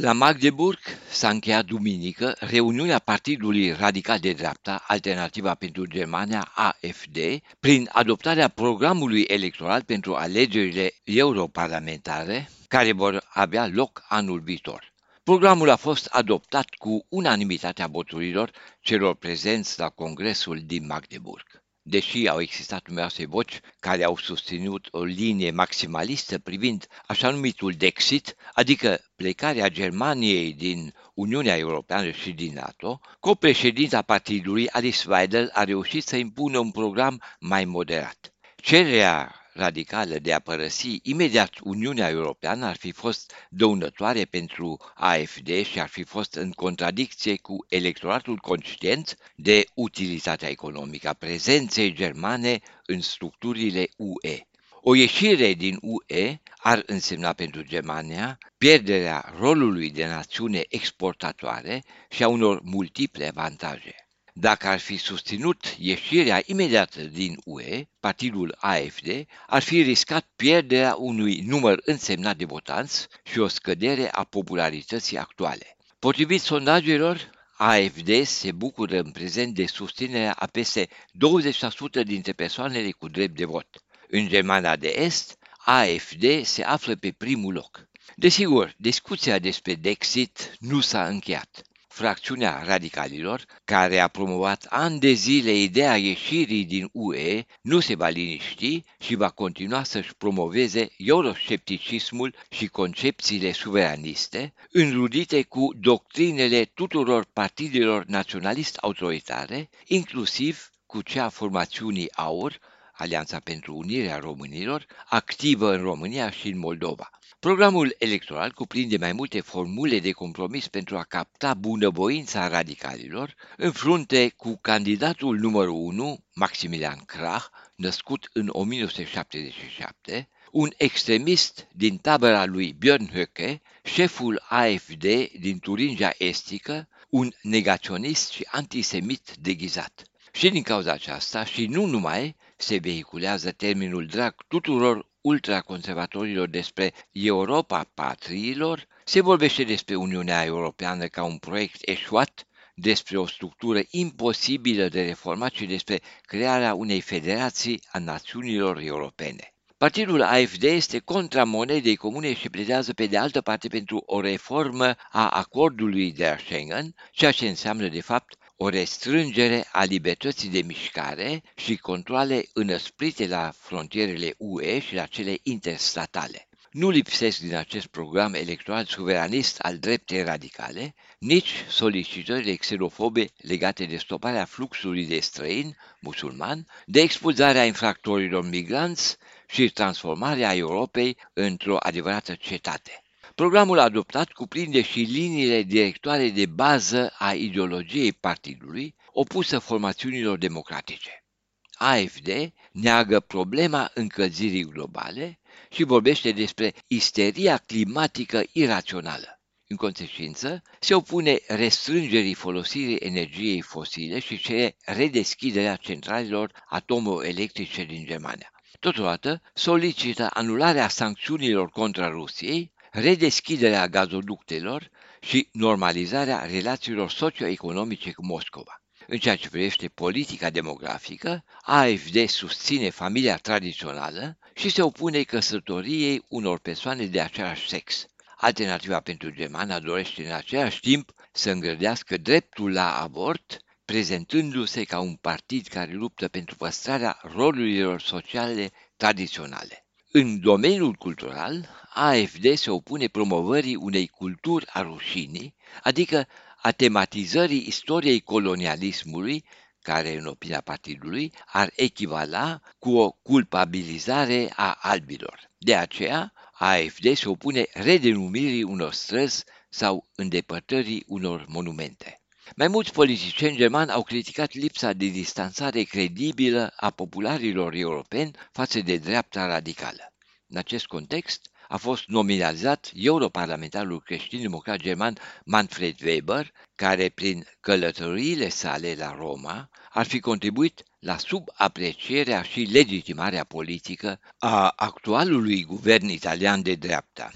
La Magdeburg s-a încheiat duminică reuniunea Partidului Radical de Dreapta, Alternativa pentru Germania, AFD, prin adoptarea programului electoral pentru alegerile europarlamentare care vor avea loc anul viitor. Programul a fost adoptat cu unanimitatea voturilor celor prezenți la Congresul din Magdeburg deși au existat numeroase voci care au susținut o linie maximalistă privind așa numitul Dexit, adică plecarea Germaniei din Uniunea Europeană și din NATO, copreședinta partidului Alice Weidel a reușit să impună un program mai moderat. Cererea radicală de a părăsi imediat Uniunea Europeană ar fi fost dăunătoare pentru AFD și ar fi fost în contradicție cu electoratul conștient de utilitatea economică a prezenței germane în structurile UE. O ieșire din UE ar însemna pentru Germania pierderea rolului de națiune exportatoare și a unor multiple avantaje. Dacă ar fi susținut ieșirea imediată din UE, partidul AFD ar fi riscat pierderea unui număr însemnat de votanți și o scădere a popularității actuale. Potrivit sondajelor, AFD se bucură în prezent de susținerea a peste 20% dintre persoanele cu drept de vot. În Germania de Est, AFD se află pe primul loc. Desigur, discuția despre Dexit nu s-a încheiat fracțiunea radicalilor, care a promovat ani de zile ideea ieșirii din UE, nu se va liniști și va continua să-și promoveze euroscepticismul și concepțiile suveraniste, înrudite cu doctrinele tuturor partidelor naționalist-autoritare, inclusiv cu cea a formațiunii AUR, Alianța pentru Unirea Românilor, activă în România și în Moldova. Programul electoral cuprinde mai multe formule de compromis pentru a capta bunăvoința radicalilor, în frunte cu candidatul numărul 1, Maximilian Krach, născut în 1977, un extremist din tabăra lui Björn Höcke, șeful AFD din Turingia Estică, un negaționist și antisemit deghizat. Și din cauza aceasta, și nu numai, se vehiculează termenul drag tuturor ultraconservatorilor despre Europa patriilor, se vorbește despre Uniunea Europeană ca un proiect eșuat, despre o structură imposibilă de reformat și despre crearea unei federații a națiunilor europene. Partidul AFD este contra monedei comune și pledează pe de altă parte pentru o reformă a acordului de la Schengen, ceea ce înseamnă de fapt o restrângere a libertății de mișcare și controle înăsprite la frontierele UE și la cele interstatale. Nu lipsesc din acest program electoral suveranist al dreptei radicale, nici solicitările xenofobe legate de stoparea fluxului de străini musulman, de expulzarea infractorilor migranți și transformarea Europei într-o adevărată cetate. Programul adoptat cuprinde și liniile directoare de bază a ideologiei partidului opusă formațiunilor democratice. AFD neagă problema încălzirii globale și vorbește despre isteria climatică irațională. În consecință, se opune restrângerii folosirii energiei fosile și cere redeschiderea centralelor atomoelectrice din Germania. Totodată, solicită anularea sancțiunilor contra Rusiei, redeschiderea gazoductelor și normalizarea relațiilor socioeconomice cu Moscova. În ceea ce privește politica demografică, AFD susține familia tradițională și se opune căsătoriei unor persoane de același sex. Alternativa pentru Germania dorește în același timp să îngrădească dreptul la avort, prezentându-se ca un partid care luptă pentru păstrarea rolurilor sociale tradiționale. În domeniul cultural, AFD se opune promovării unei culturi a rușinii, adică a tematizării istoriei colonialismului, care, în opinia partidului, ar echivala cu o culpabilizare a albilor. De aceea, AFD se opune redenumirii unor străzi sau îndepărtării unor monumente. Mai mulți politicieni germani au criticat lipsa de distanțare credibilă a popularilor europeni față de dreapta radicală. În acest context, a fost nominalizat europarlamentarul creștin-democrat german Manfred Weber, care prin călătoriile sale la Roma ar fi contribuit la subaprecierea și legitimarea politică a actualului guvern italian de dreapta.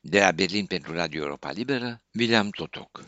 De la Berlin pentru Radio Europa Liberă, William Totoc.